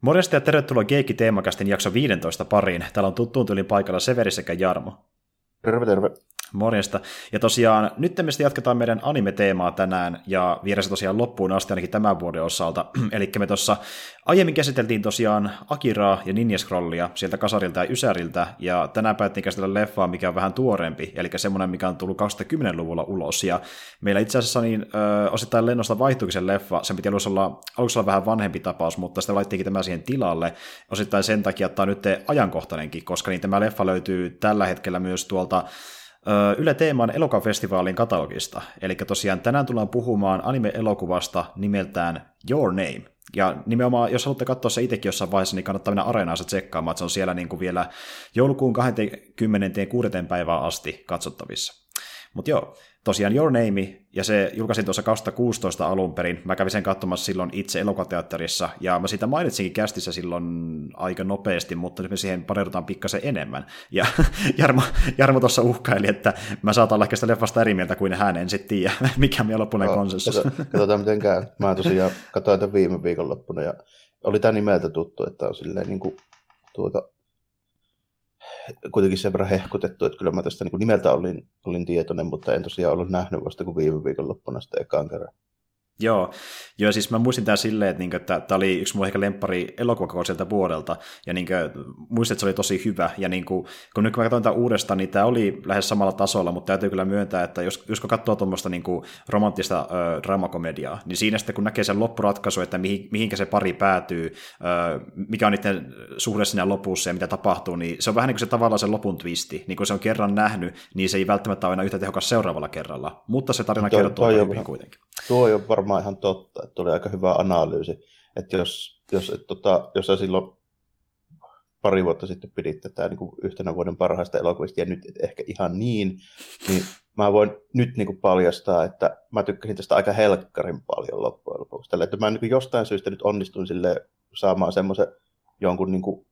Morjesta ja tervetuloa Geekki Teemakästin jakso 15 pariin. Täällä on tuttuun tyylin paikalla Severi sekä Jarmo. Terve, terve. Morjesta. Ja tosiaan nyt me jatketaan meidän anime-teemaa tänään ja viedä se tosiaan loppuun asti ainakin tämän vuoden osalta. Eli me tuossa aiemmin käsiteltiin tosiaan Akiraa ja Ninja Scrollia sieltä kasarilta ja Ysäriltä ja tänään päättiin käsitellä leffaa, mikä on vähän tuorempi, eli semmoinen, mikä on tullut 2010-luvulla ulos. Ja meillä itse asiassa niin, ö, osittain lennosta vaihtuikin se leffa, sen piti aluksi olla, aluksi olla vähän vanhempi tapaus, mutta sitten laittiinkin tämä siihen tilalle, osittain sen takia, että tämä on nyt ajankohtainenkin, koska niin tämä leffa löytyy tällä hetkellä myös tuolta Yle Teeman elokuvafestivaalin katalogista. Eli tosiaan tänään tullaan puhumaan anime-elokuvasta nimeltään Your Name. Ja nimenomaan, jos haluatte katsoa se itsekin jossain vaiheessa, niin kannattaa mennä areenaansa tsekkaamaan, että se on siellä niin kuin vielä joulukuun 26. päivää asti katsottavissa. Mutta joo, tosiaan Your Name, ja se julkaisin tuossa 2016 alun perin. Mä kävin sen katsomassa silloin itse elokuvateatterissa, ja mä siitä mainitsinkin kästissä silloin aika nopeasti, mutta nyt me siihen paneudutaan pikkasen enemmän. Ja Jarmo, Jarmo tuossa uhkaili, että mä saatan olla sitä leffasta eri mieltä kuin hän, en sitten tiedä, mikä on lopunen no, konsensus. Katsotaan miten käy. Mä tosiaan katsoin tämän viime viikonloppuna, ja oli tämä nimeltä tuttu, että on silleen niin kuin, tuota, kuitenkin sen verran hehkutettu, että kyllä mä tästä niin nimeltä olin, olin tietoinen, mutta en tosiaan ollut nähnyt vasta kuin viime viikonloppuna sitä ekaan kerran. Joo, joo siis mä muistin tämän silleen, että, niin kuin, että tämä oli yksi mun ehkä lemppari sieltä vuodelta, ja niin muistin, että se oli tosi hyvä, ja niin kun nyt kun mä katsoin tämän uudestaan, niin tämä oli lähes samalla tasolla, mutta täytyy kyllä myöntää, että jos, jos kun katsoo tuommoista niin romanttista ö, dramakomediaa, niin siinä sitten kun näkee sen loppuratkaisu, että mihin, mihinkä se pari päätyy, ö, mikä on niiden suhde siinä lopussa ja mitä tapahtuu, niin se on vähän niin kuin se tavallaan se lopun twisti, niin kun se on kerran nähnyt, niin se ei välttämättä ole aina yhtä tehokas seuraavalla kerralla, mutta se tarina kertoo hyvin kuitenkin. Tuo on varmaan ihan totta, että oli aika hyvä analyysi, että jos, jos, et, tota, jos sä silloin pari vuotta sitten pidit tätä niin kuin yhtenä vuoden parhaista elokuvista ja nyt et ehkä ihan niin, niin mä voin nyt niin kuin paljastaa, että mä tykkäsin tästä aika helkkarin paljon loppujen lopuksi. Tällä, että mä niin kuin jostain syystä nyt onnistuin sille saamaan semmoisen jonkun, niin kuin,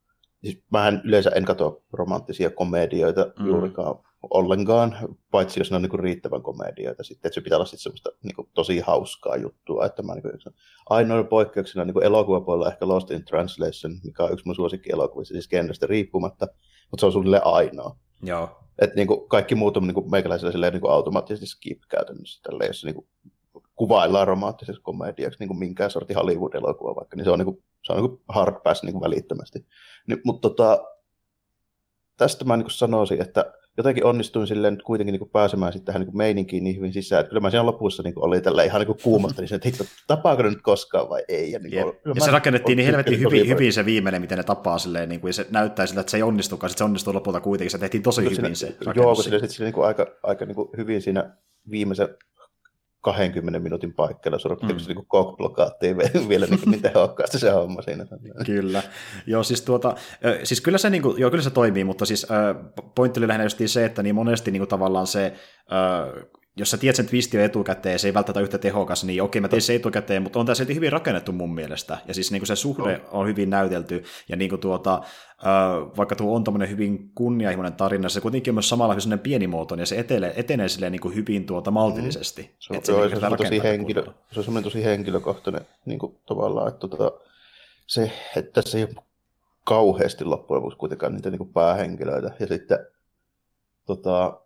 siis mähän yleensä en katso romanttisia komedioita mm. juurikaan ollenkaan, paitsi jos ne on niin kuin riittävän komedioita sitten, että se pitää olla sitten semmoista niin kuin tosi hauskaa juttua, että mä niin kuin, ainoa poikkeuksena niin elokuvapuolella ehkä Lost in Translation, mikä on yksi mun suosikki elokuvista, siis genrestä riippumatta, mutta se on suunnilleen ainoa. Joo. Et niin kuin, kaikki muut on niin kuin, meikäläisellä silleen, niin kuin automaattisesti skip käytännössä, tälle, jos niin kuin, kuvaillaan romanttisessa komediaksi niin kuin minkään sortin Hollywood-elokuva vaikka, niin se on, niin kuin, se on niin kuin hard pass niin kuin välittömästi. Niin, mutta tota, tästä mä niin kuin sanoisin, että jotenkin onnistuin silleen nyt kuitenkin niin kuin pääsemään sitten tähän niin kuin meininkiin niin hyvin sisään. Että kyllä mä siinä lopussa niin kuin oli tällä ihan niin kuumotta, niin se, että hitto, tapaako ne nyt koskaan vai ei. Ja, niin kuin, ja se rakennettiin niin helvetin hyvin, hyvin, se viimeinen, miten ne tapaa silleen, niin kuin, se näyttää siltä, että se ei onnistukaan, sitten se onnistuu lopulta kuitenkin, se tehtiin tosi hyvin se Joo, kun sille, sille, niin kuin aika, aika niin kuin hyvin siinä viimeisen 20 minuutin paikkeilla suorattiin mm. niin kokblokaattiin vielä niin, niin tehokkaasti se homma siinä. Kyllä. Joo, siis, tuota, siis kyllä, se, niin kuin, joo, kyllä se toimii, mutta siis pointti oli lähinnä just se, että niin monesti niin kuin, tavallaan se jos sä tiedät sen twistin etukäteen ja se ei välttämättä yhtä tehokas, niin okei, mä tein se etukäteen, mutta on tämä silti hyvin rakennettu mun mielestä. Ja siis niin kuin se suhde on hyvin näytelty, ja niin kuin tuota, vaikka tuo on tämmöinen hyvin kunnianhimoinen tarina, se kuitenkin on myös samalla hyvin pienimuotoinen, ja se etenee, etenee silleen niin kuin hyvin tuota maltillisesti. Mm. Se, on, se, joo, se, on tosi henkilö, se on semmoinen tosi henkilökohtainen niin kuin tavallaan, että tuota, se, että tässä ei ole kauheasti loppujen lopuksi kuitenkaan niitä niin kuin päähenkilöitä, ja sitten tota,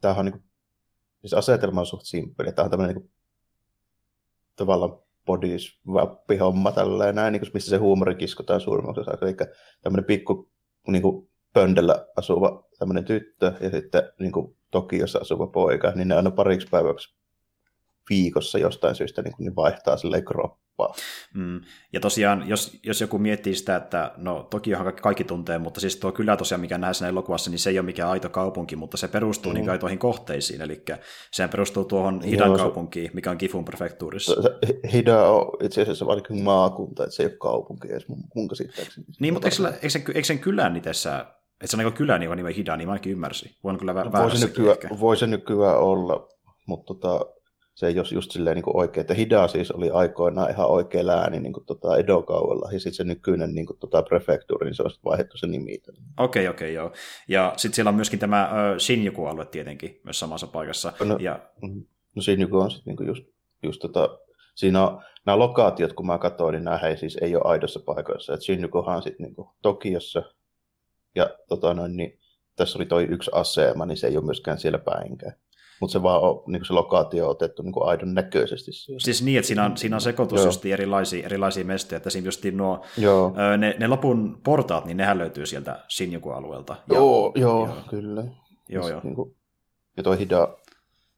tämähän on niin kuin siis asetelma on suht simppeli. Tämä on tämmöinen niin kuin, tavallaan bodys homma tälleen näin, niin kuin, missä se huumori kiskotaan suurimmaksi Eli tämmöinen pikku niin kuin, pöndellä asuva tämmöinen tyttö ja sitten niin kuin, Tokiossa asuva poika, niin ne aina pariksi päiväksi viikossa jostain syystä niin, niin vaihtaa sille kroppaa. Mm. Ja tosiaan, jos, jos joku miettii sitä, että no toki kaikki, kaikki tuntee, mutta siis tuo kylä tosiaan, mikä nähdään siinä elokuvassa, niin se ei ole mikään aito kaupunki, mutta se perustuu mm. niin aitoihin kohteisiin, eli sehän perustuu tuohon Hidan Joo, kaupunkiin, mikä on Kifun prefektuurissa. Hida on itse asiassa vaikka maakunta, että se ei ole kaupunki edes mun, mun käsittääkseni. Niin, mutta eikö, eikö, sen, eikö sen kylän itsessä että se on niin kylä, joka nimi Hida, niin mä ainakin ymmärsin. Voin kyllä vä- voi, se nykyään, voi se nykyään olla, mutta tota, se ei ole just silleen niin oikein, että Hida siis oli aikoinaan ihan oikea lääni niin kuin tota Edokauella, ja sitten se nykyinen niin kuin tota prefektuuri, niin se on sitten vaihdettu se nimi. Okei, okay, okei, okay, joo. Ja sitten siellä on myöskin tämä uh, Shinjuku-alue tietenkin myös samassa paikassa. No, ja... Mm-hmm. no Shinjuku on sitten niin just, just tota, siinä on nämä lokaatiot, kun mä katsoin, niin nämä ei siis ei ole aidossa paikoissa. Että Shinjukuhan sitten niin Tokiossa ja tota noin, niin tässä oli toi yksi asema, niin se ei ole myöskään siellä päinkään. Mutta se vaan on, niin se lokaatio on otettu niin aidon näköisesti. Siis niin, että siinä on, siinä on sekoitus just erilaisia, erilaisia mestoja, että siinä just nuo, joo. Ne, ne lopun portaat, niin nehän löytyy sieltä Shinjuku-alueelta. Joo, joo, joo, kyllä. Joo, joo. Niin kuin, ja toi Hida,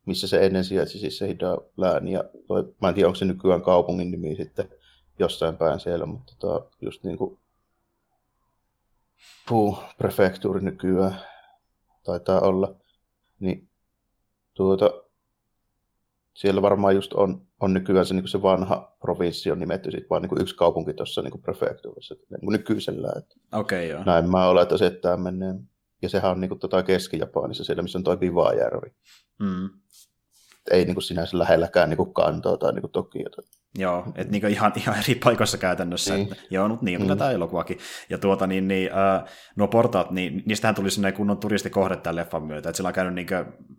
missä se ennen sijaitsi, siis se Hida lääni, ja toi, mä en tiedä, onko se nykyään kaupungin nimi sitten jossain päin siellä, mutta tota, just niin kuin Puu, prefektuuri nykyään taitaa olla, niin tuota, siellä varmaan just on, on nykyään se, niin se vanha provinssi on nimetty sitten vaan niin yksi kaupunki tuossa niin prefektuurissa niin nykyisellä. Okei, okay, joo. Näin mä oletan, että tämä menee. Ja sehän on niin kuin, tota Keski-Japanissa, siellä missä on tuo Vivajärvi. Mm. Ei niin kuin sinänsä lähelläkään niin kuin Kantoa tai niin kuin Tokiota. Joo, että niinku ihan, ihan eri paikoissa käytännössä. Niin. Että, joo, mutta niin mm. tämä elokuvakin. Ja tuota, niin, niin, äh, nuo portaat, niin niistähän tuli sinne kunnon turistikohde tämän leffan myötä. Että sillä on käynyt niinku,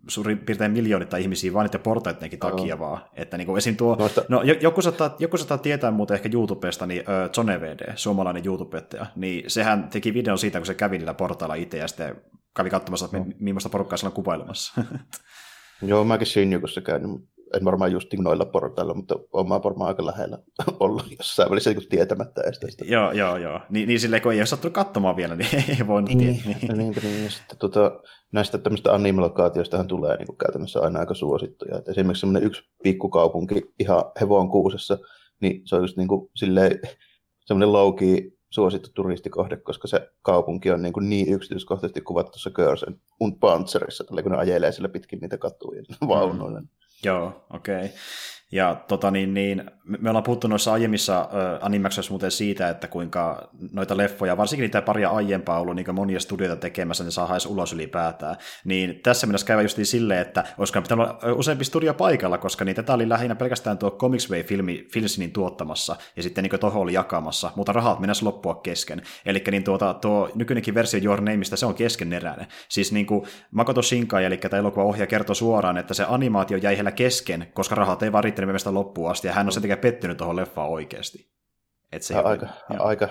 suurin piirtein miljoonita ihmisiä vain niiden portaidenkin takia oh. vaan. Että niinku, esim. tuo, Noista... no, joku, saattaa, joku saattaa tietää muuten ehkä YouTubesta, niin äh, John EVD, suomalainen YouTubettaja, niin sehän teki videon siitä, kun se kävi niillä portailla itse ja sitten kävi katsomassa, että no. millaista porukkaa siellä on kuvailemassa. Joo, mäkin Shinjukussa käynyt, en varmaan just noilla portailla, mutta olen varmaan aika lähellä ollut jossain välissä niin tietämättä edes tästä. Joo, joo, joo. Ni, niin silleen, kun ei ole sattunut katsomaan vielä, niin ei voinut niin, tietää. Niin, niin, niin. Ja sitten tota, näistä tämmöistä animelokaatioistahan tulee niin kuin käytännössä aina aika suosittuja. Et esimerkiksi semmoinen yksi pikkukaupunki ihan hevon kuusessa, niin se on just niin kuin silleen, semmoinen louki suosittu turistikohde, koska se kaupunki on niin, kuin niin yksityiskohtaisesti kuvattu tuossa Girls und Panzerissa, kun ne ajelee sillä pitkin niitä katuja vaunuilla. Mm. Joo, okei. Okay. Ja tota, niin, niin, me ollaan puhuttu noissa aiemmissa äh, muuten siitä, että kuinka noita leffoja, varsinkin niitä paria aiempaa ollut niin monia studioita tekemässä, niin saa edes ulos ylipäätään. Niin tässä mennessä käydä just silleen, että olisiko pitänyt olla useampi studio paikalla, koska niin tätä oli lähinnä pelkästään tuo Comics Way-filmi Filsinin tuottamassa, ja sitten niin toho oli jakamassa, mutta rahat mennäisi loppua kesken. Eli niin tuota, tuo nykyinenkin versio Your Nameista, se on keskeneräinen. Siis niin kuin Makoto Shinkai, eli tämä elokuva ohjaaja kertoo suoraan, että se animaatio jäi heillä kesken, koska rahat ei vaan riittänyt mielestä loppuun asti, ja hän on sittenkin pettynyt tuohon leffaan oikeasti. Et se aika, aika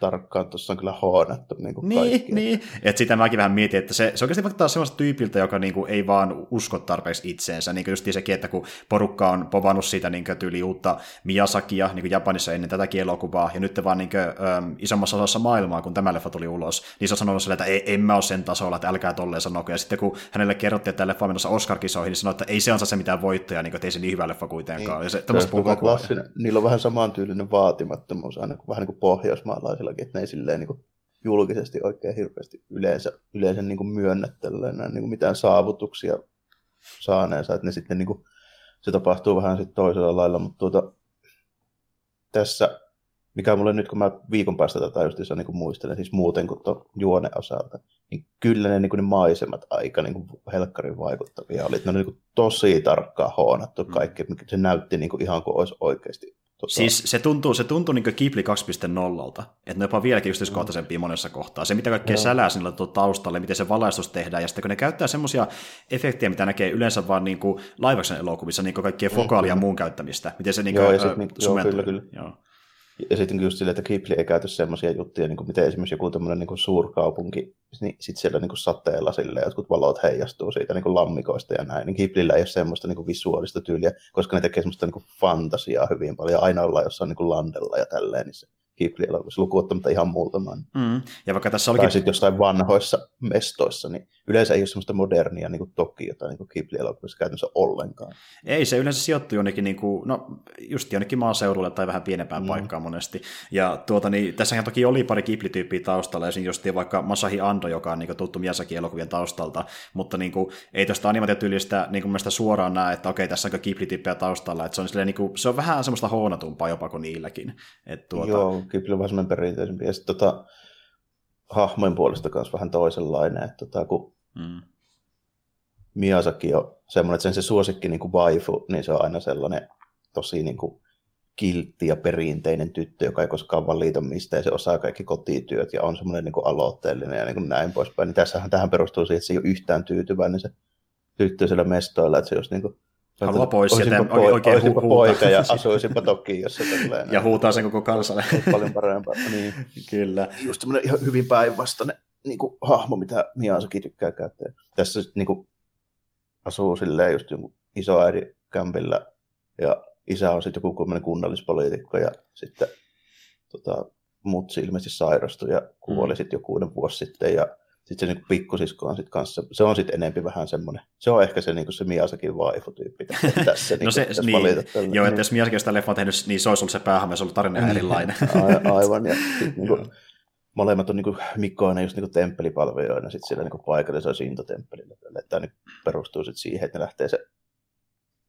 tarkkaan, tuossa on kyllä hoonattu niin kuin Niin, kaikki. niin. että sitä mäkin vähän mietin, että se, se oikeasti vaikuttaa semmoista tyypiltä, joka niin kuin, ei vaan usko tarpeeksi itseensä. Niin kuin just sekin, että kun porukka on povannut siitä niin kuin, tyyli uutta Miyazakia niin kuin Japanissa ennen tätä elokuvaa, ja nyt vaan niin kuin, äm, isommassa osassa maailmaa, kun tämä leffa tuli ulos, niin se on sanonut sille, että ei, en mä ole sen tasolla, että älkää tolleen sanoko. Ja sitten kun hänelle kerrottiin, että tämä leffa on menossa Oscar-kisoihin, niin sanoi, että ei se ansa se mitään voittoja, niin kuin, että ei se niin hyvä leffa kuitenkaan. Niin. Ja se, se, niillä on vähän samantyylinen vaatimattomuus, aina vähän niin kuin pohjoismaalaisillakin, että ne ei silleen niin kuin julkisesti oikein hirveästi yleensä, yleensä niin kuin myönnä niin kuin mitään saavutuksia saaneensa, että ne sitten niin kuin, se tapahtuu vähän sitten toisella lailla, mutta tuota, tässä, mikä mulle nyt, kun mä viikon päästä tätä just niin kuin muistelen, siis muuten kuin tuon juonen osalta, niin kyllä ne, niin kuin ne maisemat aika niin kuin helkkarin vaikuttavia oli. Ne oli niin kuin tosi tarkkaan hoonattu kaikki, se näytti niin kuin ihan kuin olisi oikeasti Tota... Siis se tuntuu, se tuntuu niin Ghibli 2.0, että ne jopa vieläkin yksityiskohtaisempia mm. monessa kohtaa. Se, mitä kaikkea no. sälää sinillä tuo taustalle, miten se valaistus tehdään, ja sitten kun ne käyttää semmoisia efektejä, mitä näkee yleensä vaan niin kuin live elokuvissa, niin kuin kaikkien mm, fokaali ja muun käyttämistä, miten se niin kuin, joo, ja sit, äh, joo, kyllä, kyllä. Joo. Ja sitten just silleen, että Ghibli ei käytä semmoisia juttuja, niin kuin miten esimerkiksi joku tämmöinen niin suurkaupunki, niin sitten siellä niin kuin sateella sille jotkut valot heijastuu siitä niin kuin lammikoista ja näin. Niin Ghiblillä ei ole semmoista niin kuin visuaalista tyyliä, koska ne tekee semmoista niin kuin fantasiaa hyvin paljon. Aina ollaan jossain niin kuin landella ja tälleen, niin se Ghibli-elokuvissa lukuottamatta ihan muutaman. Mm. Ja vaikka tässä olikin... Tai sitten jossain vanhoissa mestoissa, niin yleensä ei ole semmoista modernia niin Tokiota niin Ghibli-elokuvissa käytännössä ollenkaan. Ei, se yleensä sijoittuu jonnekin, niin kuin, no just jonnekin maaseudulle tai vähän pienempään mm. paikkaan monesti. Ja tuota, niin, tässähän toki oli pari Ghibli-tyyppiä taustalla, esimerkiksi just vaikka Masahi Ando, joka on niin kuin, tuttu Miyazaki-elokuvien taustalta, mutta niin kuin, ei tuosta animaatiotyylistä niin kuin suoraan näe, että okei, tässä on Ghibli-tyyppejä taustalla, että se on, silleen, niin kuin, se on vähän semmoista hoonatumpaa jopa kuin niilläkin. Että, tuota... Joo, Ghibli on vähän semmoinen perinteisempi. Ja sitten tota, hahmojen puolesta kanssa vähän toisenlainen. Että tota, kun mm. Miyazaki on semmoinen, että sen se suosikki niin kuin waifu, niin se on aina sellainen tosi niin kuin kiltti ja perinteinen tyttö, joka ei koskaan valita mistä, ja se osaa kaikki kotityöt, ja on semmoinen niin kuin aloitteellinen ja niin kuin näin poispäin. Niin tässähän tähän perustuu siihen, että se ei ole yhtään tyytyväinen se tyttö siellä mestoilla, että se olisi niin kuin Haluaa pois sieltä poi, oikein hu- poika ja huutaa. asuisinpa Tokiossa. tälleen. ja huutaa sen koko kansalle. paljon parempaa. Niin. Kyllä. Just semmoinen ihan hyvin päinvastainen niin kuin, hahmo, mitä Miyazaki tykkää käyttää. Tässä niin kuin, asuu silleen just jonkun isoäidin kämpillä ja isä on sitten joku kunnallispoliitikko ja sitten tota, mutsi ilmeisesti sairastui ja kuoli Mm. sitten joku kuuden vuosi sitten ja sitten se niin pikkusisko on sitten kanssa, se on sitten enempi vähän semmoinen, se on ehkä se, niin kuin se Miyazakin vaifu-tyyppi tässä, No se, tässä niin, tällä. joo, että Niin. jos Miyazaki olisi sitä leffaa tehnyt, niin se olisi ollut se päähahmo, se olisi ollut tarina ihan erilainen. A- aivan, ja sit niinku, Joo. Molemmat on niinku Mikkoina just niinku temppelipalvelijoina sit siellä niinku paikallisella Sinto-temppelillä. tällä, Että tämä nyt perustuu sit siihen, että ne lähtee se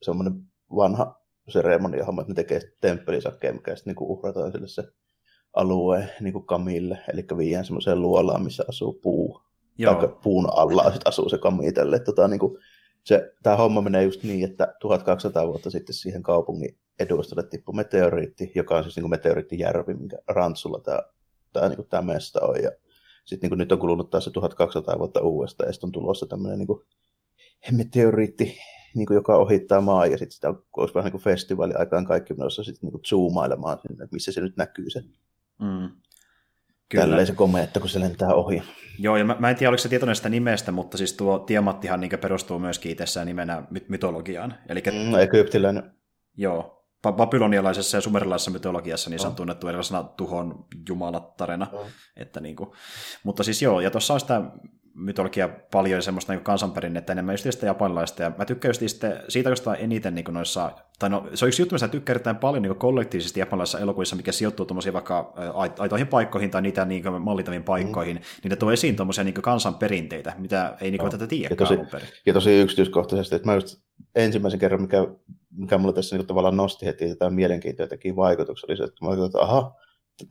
semmoinen vanha seremoniahomma, että ne tekee temppelisakkeen, mikä sitten niinku uhrataan sille se alue niinku kamille, eli viiään semmoiseen luolaan, missä asuu puu, Joo, tai puun alla sit asuu se kami tälle. Tota, niinku, se, tämä homma menee just niin, että 1200 vuotta sitten siihen kaupungin edustalle tippui meteoriitti, joka on siis niin meteoriittijärvi, minkä rantsulla tämä, tämä, niin tämä mesta on. Ja sitten niin nyt on kulunut taas se 1200 vuotta uudestaan, ja sitten on tulossa tämmöinen niin meteoriitti, niin kuin, joka ohittaa maa, ja sitten sitä olisi vähän niin kuin festivaali aikaan kaikki menossa sitten niin zoomailemaan sinne, että missä se nyt näkyy se. mm. Kyllä. Tälleen se komeetta, kun se lentää ohi. Joo, ja mä, mä en tiedä, oliko se tietoinen sitä nimestä, mutta siis tuo Tiamanttihan niin perustuu myöskin itsessään nimenä my- mytologiaan. Eli Mm, egyptiläinen. joo, babylonialaisessa ja sumerilaisessa mytologiassa niin se on Oh. tunnettu erilaisena tuhon jumalattarena. Oh. Että niin kuin, mutta siis joo, ja tuossa on sitä mytologia paljon semmoista niin kansanperinnettä enemmän just sitä japanilaista, ja mä tykkään just sitten, siitä jostain eniten niin noissa, tai no, se on yksi juttu, mistä tykkään erittäin paljon niin kollektiivisesti japanilaisissa elokuvissa, mikä sijoittuu tuommoisiin vaikka aitoihin paikkoihin tai niitä niin mallitaviin paikkoihin, mm. niin ne tuo esiin tuommoisia niin kansanperinteitä, mitä ei niin Joo. tätä tosi- alun perin. Ja tosi yksityiskohtaisesti, että mä just ensimmäisen kerran, mikä, mikä mulla tässä niin tavallaan nosti heti tätä mielenkiintoa teki vaikutuksen, oli se, että mä ajattelin, että aha,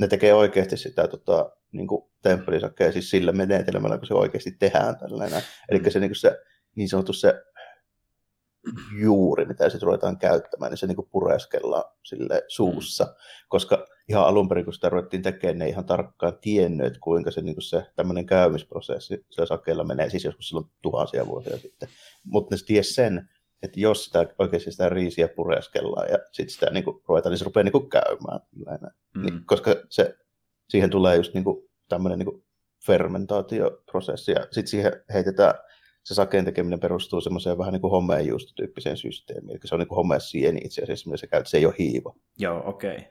ne tekee oikeasti sitä tota, niin kuin temppelisakkeen siis sillä menetelmällä, kun se oikeasti tehdään tällainen. Eli Mm. se, niin, kuin se niin sanottu se juuri, mitä sitten ruvetaan käyttämään, niin se niin pureskellaan sille suussa, koska ihan alun perin, kun sitä ruvettiin tekemään, ne ei ihan tarkkaan tiennyt, että kuinka se, niin kuin se tämmöinen käymisprosessi se sakeella menee, siis joskus silloin tuhansia vuosia sitten. Mutta ne ties sen, että jos sitä oikeasti sitä riisiä pureskellaan ja sitten sitä niin kuin, ruvetaan, niin se rupeaa niin kuin, käymään. Tällainen. Mm. Niin, koska se, siihen tulee just niin kuin, tämmöinen niin fermentaatioprosessi ja sitten siihen heitetään se sakeen tekeminen perustuu semmoiseen vähän niin kuin homeenjuustotyyppiseen systeemiin. Eli se on niin kuin homeesieni itse asiassa, millä se käy, että se ei ole hiiva. Joo, okei. Okay.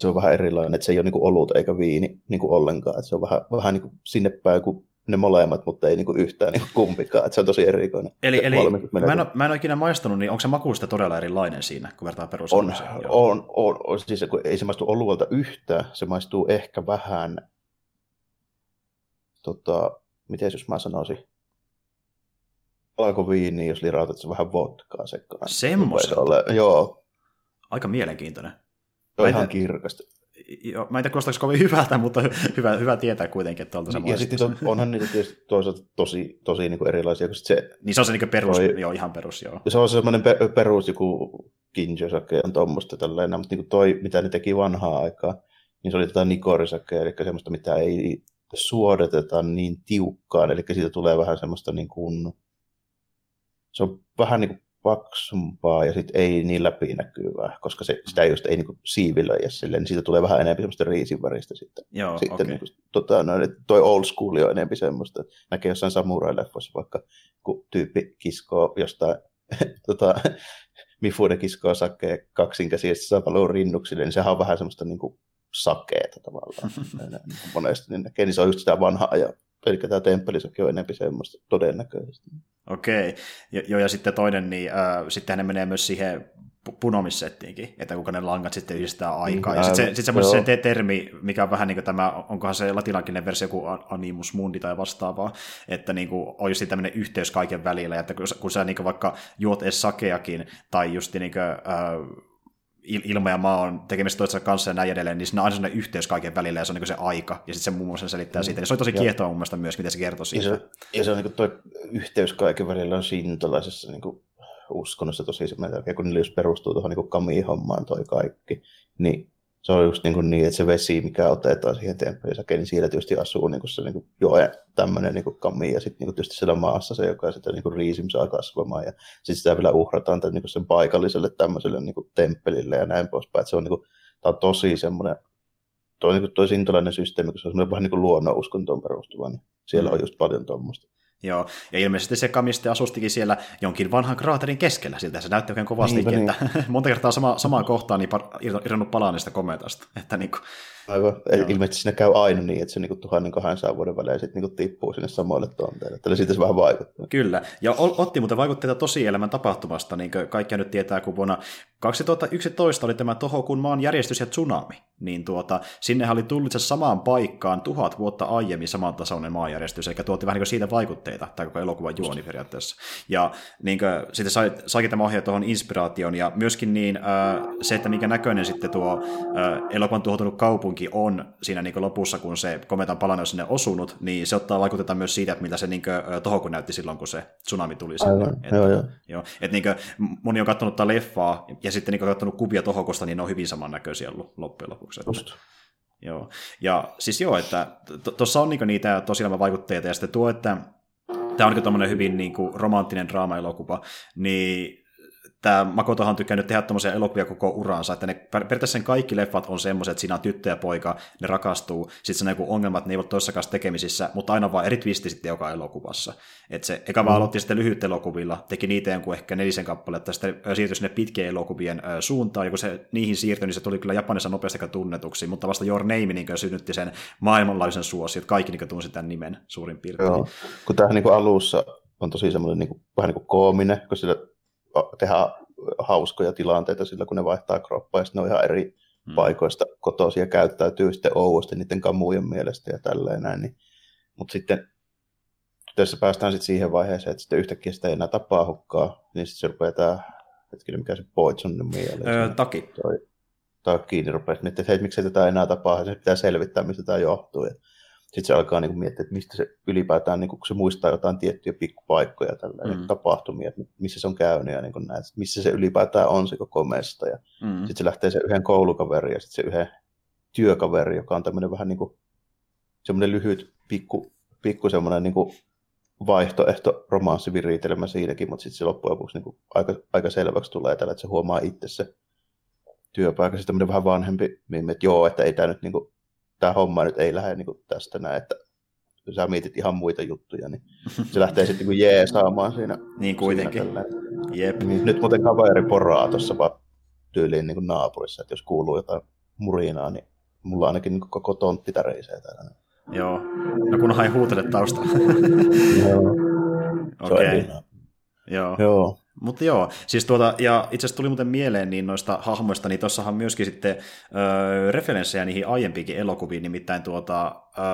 Se on vähän erilainen, että se ei ole niin kuin olut eikä viini niin kuin ollenkaan. Että se on vähän, vähän niin kuin sinne päin kuin ne molemmat, mutta ei niin kuin yhtään niin kuin kumpikaan. Että se on tosi erikoinen. Eli, eli mä, en ole, mä en ole ikinä maistanut, niin onko se maku sitten todella erilainen siinä, kun vertaa on, perusolukseen? Joo. on, on, on, siis kun ei se maistu oluelta yhtään, se maistuu ehkä vähän, tota, miten jos mä sanoisin, alko viini, jos lirautat se vähän vodkaa sekaan. Semmoiselta? Ole- Joo, Aika mielenkiintoinen. se on ihan kirkasta. Joo, mä en tiedä, kuulostaako kovin hyvältä, mutta hy- hyvä, hyvä tietää kuitenkin, että tuolta se Ja sitten on, onhan niitä tietysti toisaalta tosi, tosi niin kuin erilaisia, kun se, Niin se on se niin perus, Toi- joo, ihan perus, joo. se on semmoinen pe- perus joku kinjosake on tuommoista tällainen, mutta niin kuin toi, mitä ne teki vanhaa aikaa, niin se oli tätä nikorisakea, eli semmoista, mitä ei suodateta niin tiukkaan, eli siitä tulee vähän semmoista niin kuin, se on vähän niin kuin paksumpaa ja sitten ei niin läpinäkyvää, koska se, sitä just ei niin kuin siivilöijä silleen, niin siitä tulee vähän enemmän semmoista riisinväristä sitten. Joo, sitten okei. niin kuin, tota, no, toi old school on enemmän semmoista, näkee jossain samurai-leffoissa vaikka, kun tyyppi kiskoo jostain, tota, Mifude kiskoo sakee kaksinkäsisesti saa valuu rinnuksille, niin sehän on vähän semmoista niin kuin sakeeta tavallaan. Monesti niin näkee, niin se on just sitä vanhaa ajan. Eli tämä temppelisäkin on enemmän semmoista todennäköisesti. Okei. Ja, joo, ja sitten toinen, niin äh, sittenhän ne menee myös siihen pu- punomissettiinkin, että kuinka ne langat sitten yhdistää aikaa. Ja sitten se, sit semmoinen se termi, mikä on vähän niin kuin tämä, onkohan se latinalainen versio kuin animus mundi tai vastaavaa, että niin kuin on just tämmöinen yhteys kaiken välillä, että kun, sä- kun sä niin kuin vaikka juot edes sakeakin, tai just niin kuin, äh, ilma ja maa on tekemistä toistensa kanssa ja näin edelleen, niin siinä on aina sellainen yhteys kaiken välillä, ja se on niin se aika, ja sitten se muun muassa selittää Mm. siitä. Ja se on tosi kiehtova mun mielestä myös, miten se kertoo Ja siitä. se, ja se on niin kuin toi yhteys kaiken välillä on sintolaisessa niin kuin uskonnossa tosi semmoinen, kun niillä just perustuu tuohon niin kami-hommaan toi kaikki, niin se on just niin, kuin niin, että se vesi, mikä otetaan siihen temppelisäkeen, niin siellä tietysti asuu niin kuin se niin kuin joe tämmöinen niin kuin kami, ja sitten niin tietysti siellä maassa se, joka sitä niin kuin riisim saa kasvamaan, ja sitten sitä vielä uhrataan tämän, niin kuin sen paikalliselle tämmöiselle niin kuin temppelille ja näin poispäin, että se on, niin kuin, tämä on tosi semmoinen, tuo, niin kuin, tuo sintolainen systeemi, kun se on vähän niin kuin luonnonuskontoon perustuva, niin siellä mm. on just paljon tuommoista. Joo, ja ilmeisesti se kamiste asustikin siellä jonkin vanhan kraaterin keskellä, siltä se näytti oikein kovastikin, niin, että niin. monta kertaa sama, samaan kohtaan niin irronnut palaa niistä kometasta. Että niin kuin, Aivan. Joo. Ilmeisesti siinä käy aina niin, että se niin 1200 vuoden välein sitten niin tippuu sinne samoille tonteille. Tällä siitä se vähän vaikuttaa. Kyllä. Ja otti muuten vaikutteita tosielämän tapahtumasta, niin kuin kaikkia nyt tietää, kun vuonna 2011 oli tämä Tohokun maan järjestys ja tsunami. Niin tuota, sinne oli tullut se samaan paikkaan tuhat vuotta aiemmin samantasoinen maanjärjestys, eli tuotti vähän niin siitä vaikutteita, tämä koko elokuvan juoni periaatteessa. Ja niin kuin, sitten sai, saikin tämä ohjaa tuohon inspiraation, ja myöskin niin, äh, se, että minkä näköinen sitten tuo äh, elokuvan tuhoutunut kaupunki kaupunki on siinä niin lopussa, kun se kometan palanne on sinne osunut, niin se ottaa vaikutetta myös siitä, että mitä se niin tohokun näytti silloin, kun se tsunami tuli sinne. Aivan, että, joo, joo. joo. Et niin kuin, moni on katsonut tätä leffaa ja sitten niin katsonut kuvia tohokosta, niin ne on hyvin samannäköisiä loppujen lopuksi. Just. Joo. Ja siis joo, että tuossa on niinku niitä tosiaan vaikutteita, ja sitten tuo, että tämä on niin hyvin niin kuin romanttinen draama-elokuva, niin tämä Makotohan on tykännyt tehdä tämmöisiä elokuvia koko uransa, että ne, periaatteessa sen kaikki leffat on semmoiset, että siinä on tyttö ja poika, ne rakastuu, sitten se on joku ongelmat, ne ei ole toissakaan tekemisissä, mutta aina vaan eri twisti sitten joka elokuvassa. Että se eka mm. vaan aloitti sitten lyhyt elokuvilla, teki niitä jonkun ehkä nelisen kappaletta, sitten siirtyi sinne pitkien elokuvien suuntaan, ja kun se niihin siirtyi, niin se tuli kyllä Japanissa nopeasti tunnetuksi, mutta vasta Your Name niin synnytti sen maailmanlaajuisen suosi, että kaikki niin tunsi tämän nimen suurin piirtein. Joo. Kun tämähän niin alussa on tosi semmoinen niin kuin, vähän niin kuin koominen, kun sillä tehdä hauskoja tilanteita sillä, kun ne vaihtaa kroppaa, ja ne on ihan eri hmm. paikoista kotoisia käyttäytyy sitten ouosti niiden kamujen mielestä ja tälleen näin. Niin. Mutta sitten tässä päästään sitten siihen vaiheeseen, että sitten yhtäkkiä sitä ei enää tapaa hukkaa, niin sitten se rupeaa tämä, hetkinen, mikä se Poitsonin mieleen. Öö, taki. Toi, tai kiinni rupeaa että hei, miksei tätä enää tapaa, se pitää selvittää, mistä tämä johtuu. Ja sitten se alkaa niin kuin miettiä, että mistä se ylipäätään, niin kuin, kun se muistaa jotain tiettyjä pikkupaikkoja, tällä, mm. tapahtumia, että missä se on käynyt ja niin kuin näet, missä se ylipäätään on se koko mesta. Ja mm. sitten se lähtee se yhden koulukaveri ja sitten se yhden työkaveri, joka on tämmöinen vähän niin kuin, semmoinen lyhyt pikku, pikku semmoinen niin kuin vaihtoehto romanssiviritelmä siinäkin, mutta sitten se loppujen lopuksi niin kuin aika, aika selväksi tulee tällä, että se huomaa itse se työpaikassa tämmöinen vähän vanhempi, että joo, että ei tämä nyt niin kuin tämä homma nyt ei lähde niin kuin tästä näin, että kun sä mietit ihan muita juttuja, niin se lähtee sitten niin jee saamaan siinä. Niin kuitenkin. Siinä Jep. Niin, nyt muuten kaveri poraa tuossa tyyliin niin kuin naapurissa, että jos kuuluu jotain murinaa, niin mulla ainakin niin koko tontti täreisee täällä. Joo, no kun ei huutele taustalla. Joo. Okei. Okay. Joo. Joo. Mutta joo, siis tuota, ja itse asiassa tuli muuten mieleen niin noista hahmoista, niin tuossahan myöskin sitten öö, referenssejä niihin aiempiinkin elokuviin, nimittäin tuota, öö,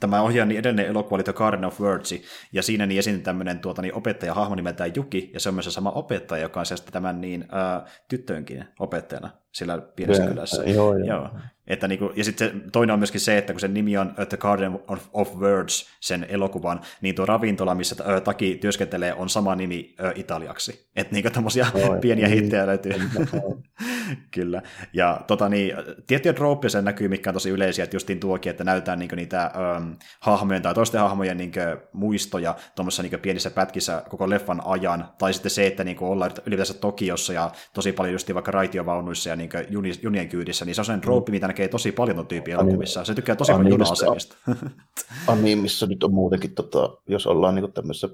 tämä ohjaajan niin edellinen elokuva oli The Garden of Words, ja siinä niin esiin tämmöinen tuota, niin opettaja hahmo nimeltään Juki, ja se on myös se sama opettaja, joka on tämän niin, öö, tyttönkin opettajana sillä pienessä yeah, kylässä. Joo, joo. joo. Että niin kuin, ja sitten toinen on myöskin se, että kun sen nimi on The Garden of, of Words, sen elokuvan, niin tuo ravintola, missä ö, Taki työskentelee, on sama nimi ö, italiaksi. Että niin tämmöisiä pieniä niin, hittejä löytyy. Kyllä. Ja tota, niin, tiettyjä droppia sen näkyy, mikä on tosi yleisiä, että justiin tuokin, että näytetään niin niitä ö, hahmojen tai toisten hahmojen niin muistoja tuommoisessa niin pienissä pätkissä koko leffan ajan, tai sitten se, että niin ollaan ylipäänsä Tokiossa ja tosi paljon justiin vaikka raitiovaunuissa ja niin junien kyydissä, niin se on sen trooppi, mitä näkee tosi paljon tuon tyypin elokuvissa. Se tykkää tosi paljon juna-asemista. Animissa nyt on muutenkin, tota, jos ollaan niin tämmöisessä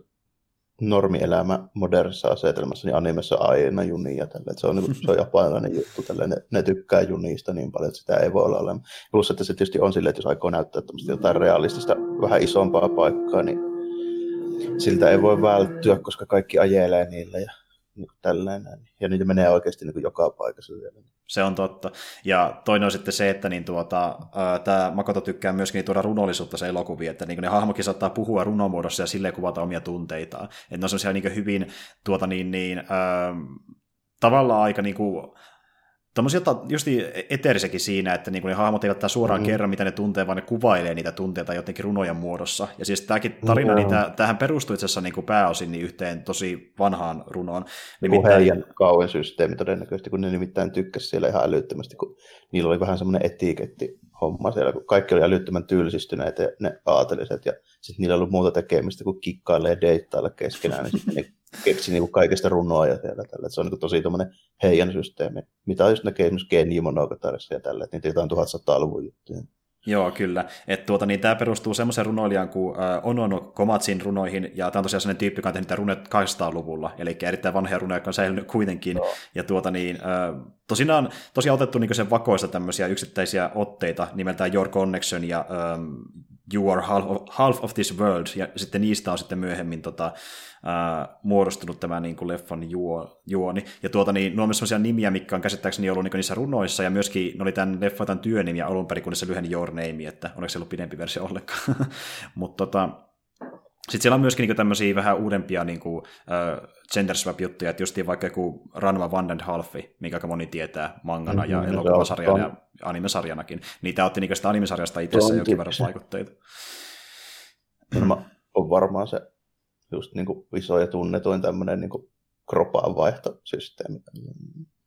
normielämä modernissa asetelmassa, niin animessa aina junia. Tälle. Se on, niin kuin, se on japanilainen juttu. Tälle. Ne, ne, tykkää junista niin paljon, että sitä ei voi olla olemaan. Plus, että se tietysti on silleen, että jos aikoo näyttää jotain realistista, vähän isompaa paikkaa, niin siltä ei voi välttyä, koska kaikki ajelee niillä ja niin tällainen. Ja niitä menee oikeasti niin kuin joka paikassa vielä. Se on totta. Ja toinen on sitten se, että niin tuota, tämä Makoto tykkää myöskin niin tuoda runollisuutta se elokuviin, että niin ne hahmokin saattaa puhua runomuodossa ja silleen kuvata omia tunteitaan. Että ne on semmoisia niin hyvin tuota, niin, niin, äh, tavallaan aika niin kuin, Tuommoisia just eterisekin siinä, että niin ne hahmot eivät suoraan mm. kerro, mitä ne tuntee, vaan ne kuvailee niitä tunteita jotenkin runojen muodossa. Ja siis tämäkin tarina, mm. niin tähän perustuu itse asiassa niin pääosin niin yhteen tosi vanhaan runoon. Nimittäin... Heidän kauan systeemi todennäköisesti, kun ne nimittäin tykkäsi siellä ihan älyttömästi, kun niillä oli vähän semmoinen etiketti homma siellä, kun kaikki oli älyttömän tylsistyneitä ne aateliset, ja sitten niillä ei ollut muuta tekemistä kuin kikkailee ja deittailla keskenään, niin sitten ne keksi niin kuin kaikesta runoa ja siellä tällä. Se on niin kuin tosi tuommoinen heidän systeemi, mitä just näkee esimerkiksi Genji Monogatarissa ja tällä, että niitä jotain 1100-luvun juttuja. Joo, kyllä. Et tuota, niin tämä perustuu semmoiseen runoilijaan kuin äh, Onono Komatsin runoihin, ja tämä on tosiaan sellainen tyyppi, joka on tehnyt runet 800-luvulla, eli erittäin vanhoja runoja, jotka on säilynyt kuitenkin. Joo. Ja tuota, niin, äh, tosinaan, tosiaan otettu niin sen vakoista tämmöisiä yksittäisiä otteita nimeltään Your Connection ja ähm, You are half of, half of this world, ja sitten niistä on sitten myöhemmin tota, ää, muodostunut tämä niin kuin leffan juo, juoni. Ja tuota, niin, nuo on myös sellaisia nimiä, mitkä on käsittääkseni ollut niin niissä runoissa, ja myöskin ne oli tämän leffan tämän työnimiä alun perin, kun se lyheni Your Name, että onneksi se ollut pidempi versio ollenkaan. Mutta tota, sitten siellä on myöskin niin tämmöisiä vähän uudempia niin kuin, uh, gender swap-juttuja, että justiin vaikka joku Ranma Van den Halfi, mikä aika moni tietää mangana mm-hmm, ja elokuvasarjana ja animesarjanakin, niin tämä otti niin sitä animesarjasta itsessä jokin verran vaikutteita. Varma, on varmaan se just niin kuin iso ja tunnetuin tämmöinen niin kropaan vaihtosysteemi.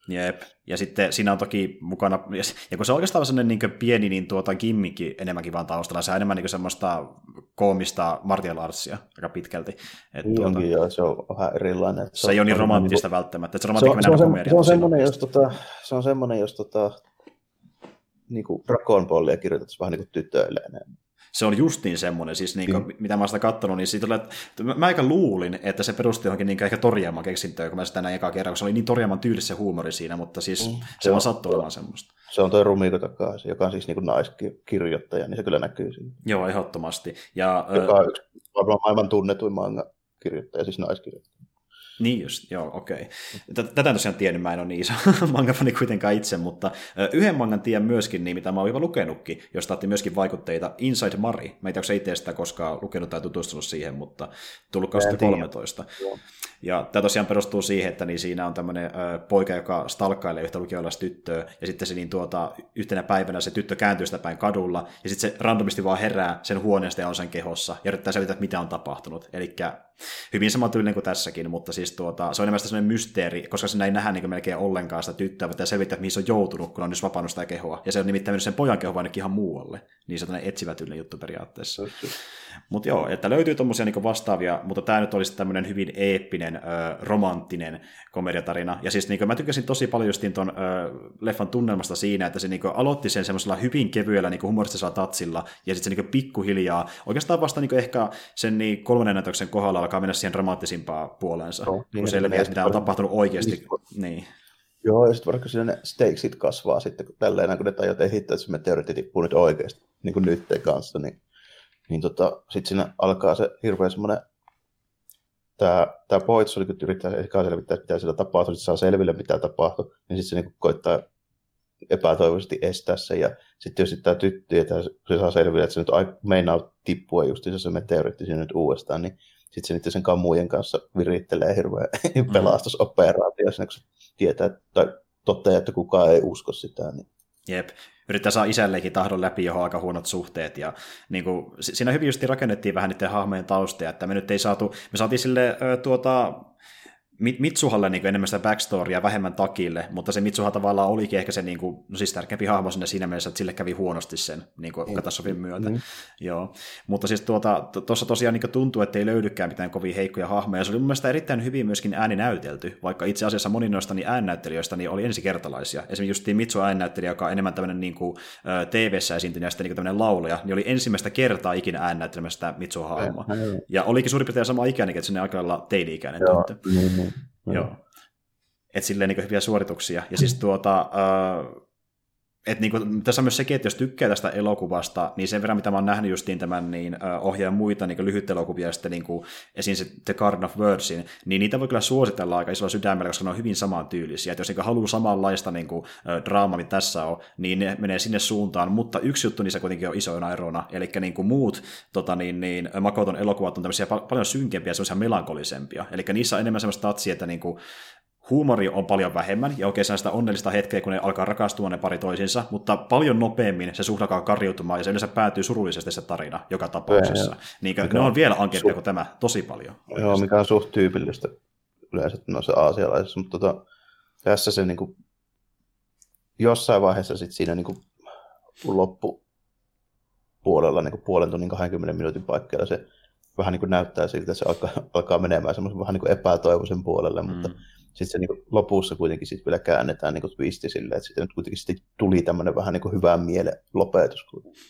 Jep, ja sitten siinä on toki mukana, ja kun se on oikeastaan sellainen niin pieni, niin tuota gimmikki enemmänkin vaan taustalla, se on enemmän niin semmoista koomista martial artsia aika pitkälti. Et niin tuota, onkin, joo, se on vähän erilainen. Se, se ei ole niin romanttista niin välttämättä, että se, se, on, se, on, se, se on semmoinen, jos, tota, se on semmoinen, jos tota, niin kuin Dragon Ballia kirjoitettaisiin vähän niin kuin tytöille enemmän se on justiin semmoinen, siis niin kuin, mm. mitä mä sitä katsonut, niin siitä että mä aika luulin, että se perustui johonkin niin ehkä Torjaman keksintöön, kun mä sitä näin eka kerran, kun se oli niin Torjaman tyylissä huumori siinä, mutta siis mm. se, se on sattuu olemaan semmoista. Se on toi Rumiko takaisin, joka on siis niin naiskirjoittaja, niin se kyllä näkyy siinä. Joo, ehdottomasti. Ja, joka on yksi varmaan maailman tunnetuin manga kirjoittaja, siis naiskirjoittaja. Niin just, joo, okei. Okay. Tätä en tosiaan tiennyt, mä en ole niin iso mangafani kuitenkaan itse, mutta yhden mangan tiedän myöskin, niin mitä mä oon jopa lukenutkin, josta otti myöskin vaikutteita Inside Mari. Mä en tiedä, itse sitä koskaan lukenut tai tutustunut siihen, mutta tullut 2013. Ja tämä tosiaan perustuu siihen, että niin siinä on tämmöinen poika, joka stalkkailee yhtä lukiolaista tyttöä, ja sitten se niin tuota, yhtenä päivänä se tyttö kääntyy sitä päin kadulla, ja sitten se randomisti vaan herää sen huoneesta ja on sen kehossa, ja yrittää selvittää, mitä on tapahtunut. Eli hyvin samantyylinen kuin tässäkin, mutta siis tuota, se on enemmän sellainen mysteeri, koska sinä ei nähdä niin melkein ollenkaan sitä tyttöä, mutta selvittää, mihin se on joutunut, kun on nyt vapannut sitä kehoa. Ja se on nimittäin sen pojan keho ainakin ihan muualle. Niin se on etsivä tyylinen juttu periaatteessa. Mutta joo, että löytyy tuommoisia niin vastaavia, mutta tämä nyt olisi tämmöinen hyvin eeppinen, ö, romanttinen komediatarina. Ja siis niin kuin, mä tykkäsin tosi paljon justiin ton ö, leffan tunnelmasta siinä, että se niin kuin, aloitti sen semmoisella hyvin kevyellä niin humoristisella tatsilla, ja sitten se niin kuin, pikkuhiljaa, oikeastaan vasta niin kuin, ehkä sen niin kolmannen näytöksen kohdalla alkaa mennä siihen dramaattisimpaan puoleensa, no, niin, kun selviää, että mitä on tapahtunut oikeasti. Niin. niin. Joo, ja sitten vaikka siinä ne stakesit kasvaa sitten, kun tälleen, kun ne tajut ehittää, että se meteoriitti tippuu nyt oikeasti, niin kuin nyt kanssa, niin, niin tota, sitten siinä alkaa se hirveä semmoinen, tämä, tämä Poits oli, kun yrittää selvittää, mitä siellä tapahtuu, sitten saa selville, mitä tapahtuu, niin sitten se niin koittaa epätoivoisesti estää sen, ja sitten jos tämä tyttö, että se saa selville, että se nyt meinaa tippua just se meteoriitti siinä nyt uudestaan, niin sitten se niiden sen kammujen kanssa virittelee hirveän mm. pelastusoperaatio, kun se tietää tai toteaa, että kukaan ei usko sitä. Niin. Jep, yrittää saa isällekin tahdon läpi, johon aika huonot suhteet. Ja niin kuin, siinä hyvin just rakennettiin vähän niiden hahmojen taustoja, että me nyt ei saatu, me saatiin sille tuota, Mitsuhalle niin enemmän sitä backstorya vähemmän takille, mutta se Mitsuha tavallaan olikin ehkä se niin kuin, no siis tärkeämpi hahmo sinne siinä mielessä, että sille kävi huonosti sen niin kuin, katastrofin myötä. Mm. Joo. Mutta siis tuota, tuossa tosiaan niin tuntuu, että ei löydykään mitään kovin heikkoja hahmoja, ja se oli mun mielestä erittäin hyvin myöskin ääni näytelty, vaikka itse asiassa moni noista niin äännäyttelijöistä niin oli ensikertalaisia. Esimerkiksi just Mitsu äännäyttelijä, joka on enemmän tämmöinen niin kuin, TV-ssä esiintynyt ja sitten niin tämmöinen laulaja, niin oli ensimmäistä kertaa ikinä äännäyttelemästä Mitsu-hahmoa. Ja olikin suurin piirtein sama ikäinen, että sinne aika lailla teini-ikäinen. Niin, niin. Joo. Että silleen niin hyviä suorituksia. Ja siis tuota, äh, et niin kuin, tässä on myös sekin, että jos tykkää tästä elokuvasta, niin sen verran, mitä mä oon nähnyt justiin tämän niin, ohjaajan muita niin lyhyt elokuvia, sitten niin kuin, esiin se The Garden of Wordsin, niin niitä voi kyllä suositella aika isolla sydämellä, koska ne on hyvin samantyylisiä. Että jos niin haluaa samanlaista niin kuin, draamaa, mitä tässä on, niin ne menee sinne suuntaan, mutta yksi juttu niissä kuitenkin on isoina erona, eli niin kuin muut tota, niin, niin, Makoton elokuvat on tämmöisiä pal- paljon synkempiä, semmoisia melankolisempia, eli niissä on enemmän semmoista tatsia, että niin kuin, huumori on paljon vähemmän, ja oikein sitä onnellista hetkeä, kun ne alkaa rakastua ne pari toisiinsa, mutta paljon nopeammin se suhde alkaa karjutumaan, ja se yleensä päätyy surullisesti se tarina joka tapauksessa. Niin, ne on vielä ankempia su- kuin tämä, tosi paljon. Joo, mikä on suht tyypillistä yleensä noissa aasialaisissa, mutta tota, tässä se niin kuin, jossain vaiheessa sit siinä niin kuin, loppupuolella niin kuin puolen tunnin 20 minuutin paikkeilla se vähän niin kuin näyttää siltä, että se alkaa, alkaa menemään semmoisen vähän niin kuin epätoivoisen puolelle, mm. Sitten se niin kuin lopussa kuitenkin sit vielä käännetään niin kuin twisti silleen, että sitten kuitenkin sitten tuli tämmöinen vähän niin kuin hyvän mielen lopetus,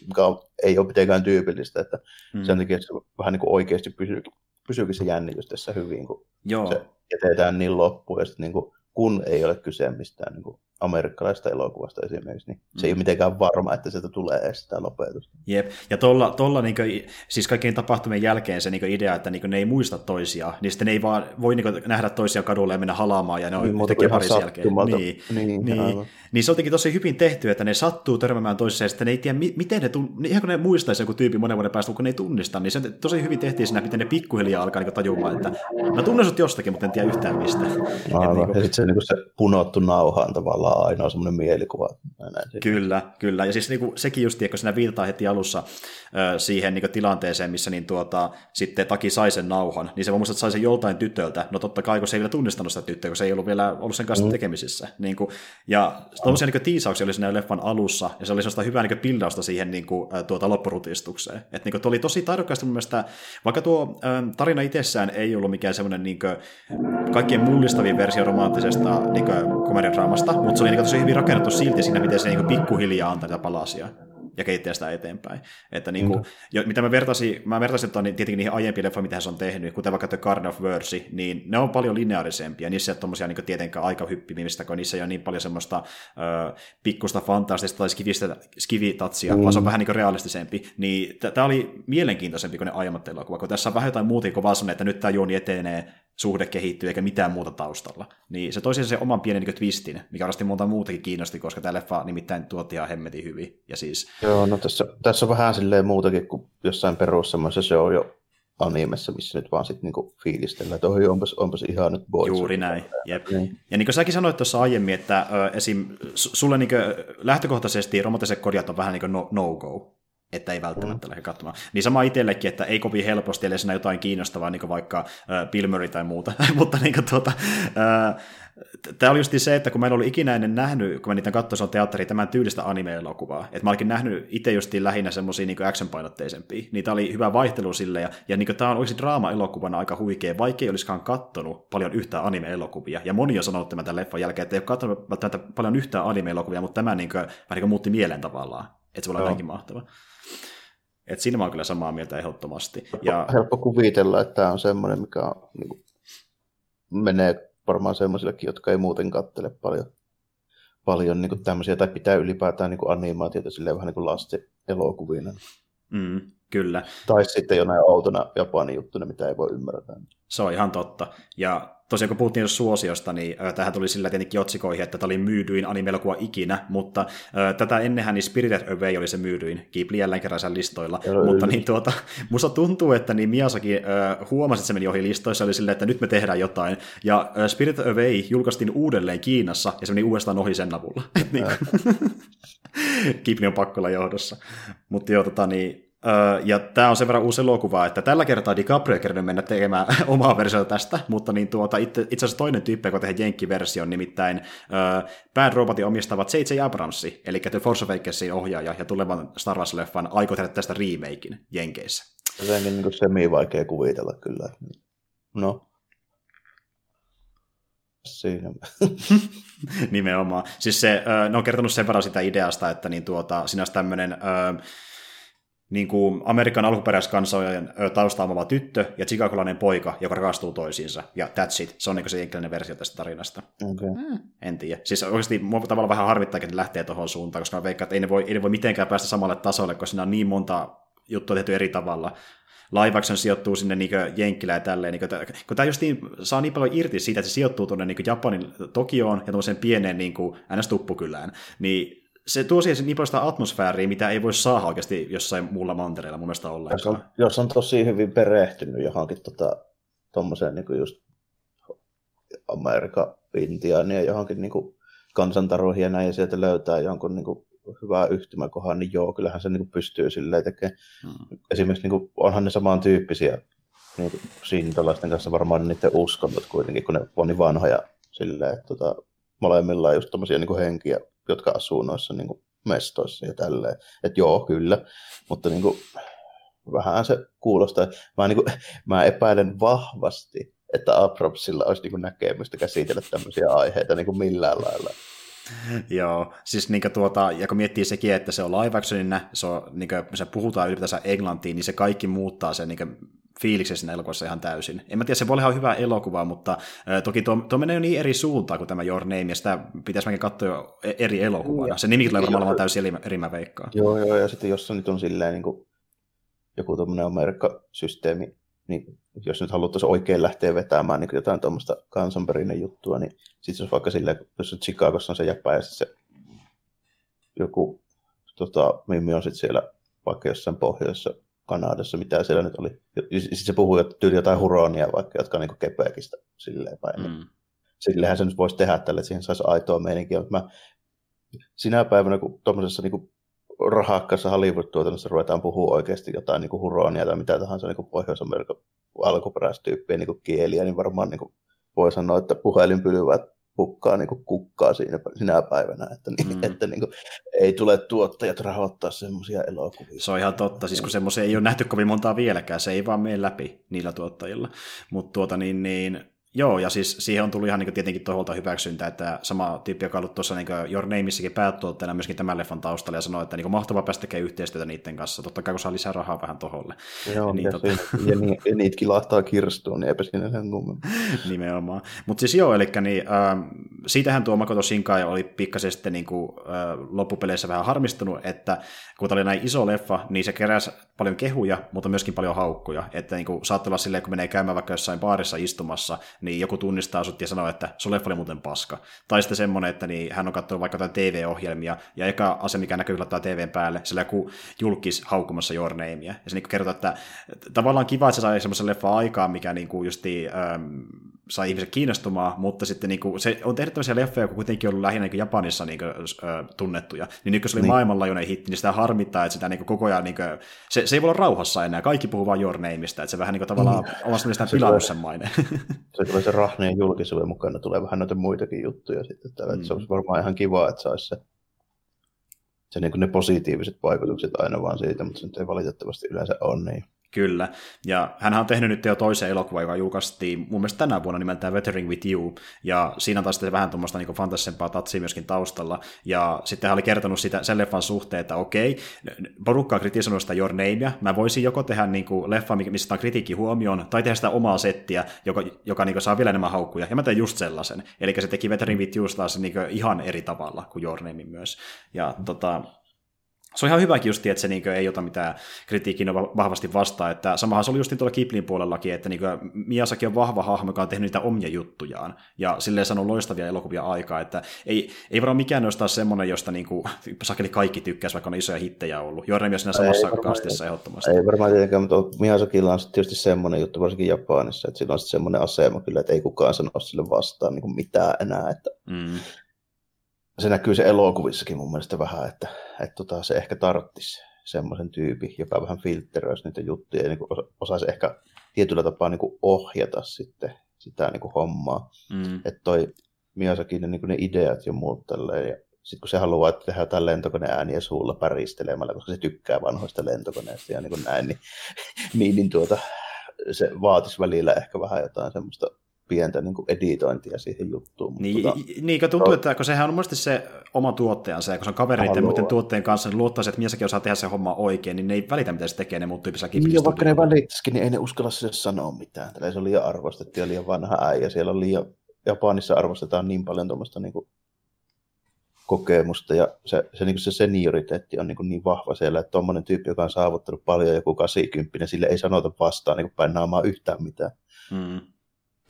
mikä on, ei ole mitenkään tyypillistä, että mm. sen takia se vähän niin kuin oikeasti pysyy, pysyykin se jännitys tässä hyvin, kun Joo. se jätetään niin loppuun ja sitten niin kuin, kun ei ole kyse mistään niin kuin amerikkalaista elokuvasta esimerkiksi, niin se mm. ei ole mitenkään varma, että sieltä tulee edes sitä lopetusta. Jep, ja tuolla, tuolla niin kuin, siis kaikkien tapahtumien jälkeen se niin idea, että niin ne ei muista toisiaan, niin sitten ne ei vaan voi niin nähdä toisia kadulle ja mennä halaamaan, ja ne on niin, yhtäkkiä parissa jälkeen. Niin, niin, niin, niin, se on tosi hyvin tehty, että ne sattuu törmäämään toiseen, ja sitten ne ei tiedä, miten ne, tun... ihan kun ne muistaisi joku tyyppi monen vuoden päästä, kun ne ei tunnista, niin se tosi hyvin tehtiin siinä, miten ne pikkuhiljaa alkaa niin tajumaan, että mä tunnen sut jostakin, mutta en tiedä yhtään mistä. Aivan, niin kuin... ja sitten se, niin se punottu nauhaan tavallaan ainoa semmoinen mielikuva. Näin kyllä, kyllä. Ja siis niin kuin, sekin just, kun siinä viitataan heti alussa siihen niin tilanteeseen, missä niin tuota, sitten Taki sai sen nauhan, niin se vaan muistaa, että sai sen joltain tytöltä. No totta kai, kun se ei vielä tunnistanut sitä tyttöä, kun se ei ollut vielä ollut sen kanssa mm. tekemisissä. Niin kuin, ja tuollaisia niin tiisauksia oli siinä leffan alussa, ja se oli sellaista hyvää niin pildausta siihen niin kuin, tuota, loppurutistukseen. Että niin kuin, oli tosi taidokkaasti mun mielestä, vaikka tuo tarina itsessään ei ollut mikään semmoinen niin kuin, kaikkien mullistavin versio romanttisesta niin komediadraamasta, mutta se oli niin tosi hyvin rakennettu silti siinä, miten se niin pikkuhiljaa antaa niitä palasia ja keittää sitä eteenpäin. Että niin kuin, mm. jo, mitä mä vertaisin, mä vertaisin että niin tietenkin niihin aiempiin leffoihin, mitä se on tehnyt, kuten vaikka The Garden of Words, niin ne on paljon lineaarisempia. Niissä ei ole tommosia niin tietenkään aikahyppimistä, kun niissä ei ole niin paljon semmoista ö, pikkusta fantastista tai skivistä, skivitatsia, mm. vaan se on vähän niin realistisempi. Niin tämä oli mielenkiintoisempi kuin ne aiemmat elokuvat, kun tässä on vähän jotain muuta kuin vaan että nyt tämä juoni etenee suhde kehittyy eikä mitään muuta taustalla. Niin se toisi se oman pienen niin twistin, mikä varmasti monta muutakin kiinnosti, koska tämä leffa nimittäin tuotti ihan hemmetin hyvin. Ja siis... Joo, no tässä, tässä on vähän silleen muutakin kuin jossain perus se on jo animessa, missä nyt vaan sitten niinku fiilistellään, että oi, onpas, onpas ihan nyt boys. Juuri näin, jep. Niin. Ja niin kuin säkin sanoit tuossa aiemmin, että ö, esim. sulle niin lähtökohtaisesti romanttiset kodjat on vähän niin kuin no, no-go että ei välttämättä mm. lähde katsomaan. Niin sama itsellekin, että ei kovin helposti, eli siinä jotain kiinnostavaa, niin vaikka äh, tai muuta. Mutta niin kuin, tuota, äh, tämä oli just se, että kun mä en ollut ikinä ennen nähnyt, kun mä niitä katsoin, teatteri, tämän tyylistä anime-elokuvaa. Että mä olikin nähnyt itse just lähinnä semmoisia niin action-painotteisempia. Niitä oli hyvä vaihtelu sille, ja, ja niin tämä on oikeasti draama-elokuvana aika huikea, vaikka ei olisikaan kattonut paljon yhtään anime-elokuvia. Ja moni on sanonut tämän leffan jälkeen, että ei ole katsonut välttämättä paljon yhtään anime-elokuvia, mutta tämä niin kuin, vähän niin kuin muutti mielen tavallaan. Että se voi olla näinkin mahtava. Et siinä mä oon kyllä samaa mieltä ehdottomasti. Ja... Helppo kuvitella, että tämä on semmoinen, mikä on, niin kuin, menee varmaan semmoisillekin, jotka ei muuten kattele paljon, paljon niin kuin tämmöisiä, tai pitää ylipäätään niin kuin animaatiota silleen vähän niin kuin lasten elokuvina. Mm, kyllä. Tai sitten jonain outona Japanin juttuna, mitä ei voi ymmärtää. Se on ihan totta. Ja tosiaan kun puhuttiin suosiosta, niin äh, tähän tuli sillä tietenkin otsikoihin, että tämä oli myydyin anime-elokuva ikinä, mutta äh, tätä ennenhän niin Spirited Away oli se myydyin, Ghibli jälleen kerran sen listoilla, Joo, mutta niin tuota, musta tuntuu, että niin Miyazaki äh, huomasi, että se meni ohi listoissa, oli silleen, että nyt me tehdään jotain, ja äh, Spirited Away julkaistiin uudelleen Kiinassa, ja se meni uudestaan ohi sen avulla. niin Ghibli on pakkolla johdossa. Mutta joo, tota, niin, ja tämä on sen verran uusi elokuva, että tällä kertaa DiCaprio ei mennä tekemään omaa versiota tästä, mutta niin tuota, itse, itse asiassa toinen tyyppi, joka tehdään Jenkki-version, nimittäin Bad Robotin omistavat J.J. Abramsi, eli The Force Awakensin ohjaaja ja tulevan Star Wars-leffan aikoo tehdä tästä remakein Jenkeissä. Se on niin semi-vaikea kuvitella kyllä. No, Siinä. Nimenomaan. Siis se, ne on kertonut sen verran sitä ideasta, että niin tuota, siinä olisi tämmöinen niin kuin Amerikan alkuperäiskansojen taustaamava tyttö ja chicagolainen poika, joka rakastuu toisiinsa. Ja that's it. Se on niin se jenkkiläinen versio tästä tarinasta. Okay. Mm, en tiedä. Siis oikeasti mua tavallaan vähän harmittaa, että ne lähtee tuohon suuntaan, koska mä veikkaan, että ei ne, voi, ei ne voi mitenkään päästä samalle tasolle, koska siinä on niin monta juttua tehty eri tavalla live action sijoittuu sinne niin Jenkkilään ja tälleen, niin kuin, kun tämä just niin, saa niin paljon irti siitä, että se sijoittuu tuonne niin Japanin Tokioon ja tuollaiseen pieneen niin kuin, ns-tuppukylään, niin se tuo siihen niin paljon sitä atmosfääriä, mitä ei voi saada oikeasti jossain muulla mantereella mun mielestä ollenkaan. Jos on, jos on tosi hyvin perehtynyt johonkin tota, niin just Amerikan Intiaania johonkin niin kuin kansantaroihin ja näin, ja sieltä löytää jonkun niin kuin hyvää yhtymäkohan, niin joo, kyllähän se niin kuin pystyy silleen tekemään. Hmm. Esimerkiksi niin kuin, onhan ne samantyyppisiä niin siintolaisten kanssa varmaan niiden uskonnot kuitenkin, kun ne on niin vanhoja silleen, että tota, molemmilla on just tommosia niin henkiä, jotka asuu noissa niin kuin mestoissa ja tälleen. Että joo, kyllä, mutta niin kuin, vähän se kuulostaa. Mä, niin kuin, mä epäilen vahvasti, että Apropsilla olisi niin kuin näkemystä käsitellä tämmöisiä aiheita niin kuin millään lailla. Joo, siis niin tuota, ja kun miettii sekin, että se on live actionina, se, on, niin kuin, se puhutaan ylipäätänsä englantiin, niin se kaikki muuttaa sen niin fiiliksen siinä elokuvassa ihan täysin. En mä tiedä, se voi olla ihan hyvä elokuva, mutta äh, toki tuo, tuo menee jo niin eri suuntaan kuin tämä Your Name, ja sitä pitäisi mäkin katsoa jo e- eri elokuvana. Se nimi tulee varmaan olemaan täysin eri, eri mä veikkaan. Joo, joo, ja sitten jos se nyt on silleen niin kuin joku tuommoinen Amerikka-systeemi, niin jos nyt haluttaisiin oikein lähteä vetämään niin jotain tuommoista kansanperinnön juttua, niin sitten jos vaikka silleen, jos Chicagossa on se jäppä ja se joku tota, Mimmi on sitten siellä vaikka jossain pohjoisessa Kanadassa, mitä siellä nyt oli. Sitten se puhuu tyyli jotain huronia vaikka, jotka on niin Quebecistä silleen päin. Mm. Sillehän se nyt voisi tehdä tälle, että siihen saisi aitoa meininkiä, mutta mä sinä päivänä, kun tuommoisessa niin rahakkaassa Hollywood-tuotannossa ruvetaan puhua oikeasti jotain niin huronia tai mitä tahansa niin Pohjois-Amerikan alkuperäistyyppien niin kieliä, niin varmaan niin voi sanoa, että puhelinpylvät pukkaa niin kukkaa siinä, sinä päivänä, että, niin, mm. että niin kuin, ei tule tuottajat rahoittaa semmoisia elokuvia. Se on ihan totta, siis kun semmoisia ei ole nähty kovin montaa vieläkään, se ei vaan mene läpi niillä tuottajilla. Mutta tuota niin, niin Joo, ja siis siihen on tullut ihan niin tietenkin toholta hyväksyntä, että sama tyyppi, joka on ollut tuossa niin Your Nameissakin päätuotteena myöskin tämän leffan taustalla, ja sanoi, että niin mahtavaa päästä tekemään yhteistyötä niiden kanssa, totta kai kun saa lisää rahaa vähän toholle. Joo, niin, ja, tota... ja, ni, ja kirstuun, niin eipä siinä sen kummemmin. Nimenomaan. Mutta siis joo, eli niin, äh, siitähän tuo Makoto Shinkai oli pikkasen sitten niin kuin, äh, loppupeleissä vähän harmistunut, että kun tämä oli näin iso leffa, niin se keräsi paljon kehuja, mutta myöskin paljon haukkuja. Että niin kuin, saattaa olla silleen, kun menee käymään vaikka jossain baarissa istumassa, niin joku tunnistaa sut ja sanoo, että se leffa oli muuten paska. Tai sitten semmoinen, että niin, hän on katsonut vaikka jotain TV-ohjelmia, ja eka asia, mikä näkyy laittaa TVn päälle, sillä joku julkis haukkumassa Your Namea. Ja se niin kertoo, että tavallaan kiva, että se sai semmoisen leffa aikaan, mikä niin kuin justi, ähm, sai ihmiset kiinnostumaan, mutta sitten niin kuin, se on tehnyt tämmöisiä leffoja, jotka kuitenkin on ollut lähinnä niin Japanissa niin kuin, äh, tunnettuja. Niin nyt kun se oli niin. maailmanlaajuinen hitti, niin sitä harmittaa, että sitä niin kuin, koko ajan, niin kuin, se, se, ei voi olla rauhassa enää. Kaikki puhuu vain Your Nameista, että se vähän niin kuin, tavallaan niin. omasta mielestään pilannut sen maine. Se tulee se rahneen julkisuuden mukana, tulee vähän noita muitakin juttuja sitten. Täällä, mm. Se olisi varmaan ihan kiva, että saisi se, se niin ne positiiviset vaikutukset aina vaan siitä, mutta se nyt ei valitettavasti yleensä ole niin. Kyllä, ja hän on tehnyt nyt jo toisen elokuvan, joka julkaistiin mun mielestä tänä vuonna nimeltään Weathering with You, ja siinä taas sitten vähän tuommoista niin fantasisempaa tatsia myöskin taustalla, ja sitten hän oli kertonut sitä, sen leffan suhteen, että okei, porukka on kritisoinut sitä Your Namea, mä voisin joko tehdä niin kuin leffa, missä on kritiikki huomioon, tai tehdä sitä omaa settiä, joka, joka niin kuin saa vielä enemmän haukkuja, ja mä teen just sellaisen, eli se teki Weathering with You taas niin ihan eri tavalla kuin Your Name myös, ja tota, se on ihan hyväkin just, että se niin ei ota mitään kritiikkiä vahvasti vastaan. Että samahan se oli just tuolla Kiplin puolellakin, että niin Miyazaki on vahva hahmo, joka on tehnyt niitä omia juttujaan. Ja silleen sanoo loistavia elokuvia aikaa, että ei, ei varmaan mikään noista semmoinen, josta niin kuin, sakeli kaikki tykkäisi, vaikka on isoja hittejä ollut. Joremi on siinä samassa ei kastissa ehdottomasti. Ei varmaan tietenkään, mutta Miyazakilla on tietysti semmoinen juttu, varsinkin Japanissa, että sillä on semmoinen asema kyllä, että ei kukaan sano sille vastaan niin kuin mitään enää. Että mm se näkyy se elokuvissakin mun mielestä vähän, että, että tota, se ehkä tarttisi semmoisen tyypin, joka vähän filtteröisi niitä juttuja ja niin osaisi ehkä tietyllä tapaa niin kuin ohjata sitten sitä niin kuin hommaa. Mm. Että toi Miyazakin ne, niin ne ideat ja muut tälleen, ja sitten kun se haluaa että tehdä jotain lentokoneääniä suulla päristelemällä, koska se tykkää vanhoista lentokoneista ja niin kuin näin, niin, niin, niin tuota, se vaatisi välillä ehkä vähän jotain semmoista pientä niin kuin editointia siihen juttuun. Niin, tota, niin kun tuntuu, että kun sehän on monesti se oma tuottajansa, ja kun se on kavereiden ja muiden tuotteen kanssa, niin luottaisi, että miessäkin osaa tehdä se homma oikein, niin ne ei välitä, mitä se tekee, ne muut tyyppisellä Niin, vaikka ne välittäisikin, niin ei ne uskalla sille sanoa mitään. Tällä se on liian arvostettu ja liian vanha äijä. Siellä on liian, Japanissa arvostetaan niin paljon tuommoista niin kuin kokemusta ja se, se, niin se senioriteetti on niin, kuin niin vahva siellä, että tuommoinen tyyppi, joka on saavuttanut paljon joku 80, sille ei sanota vastaan niin päin naamaa yhtään mitään. Mm.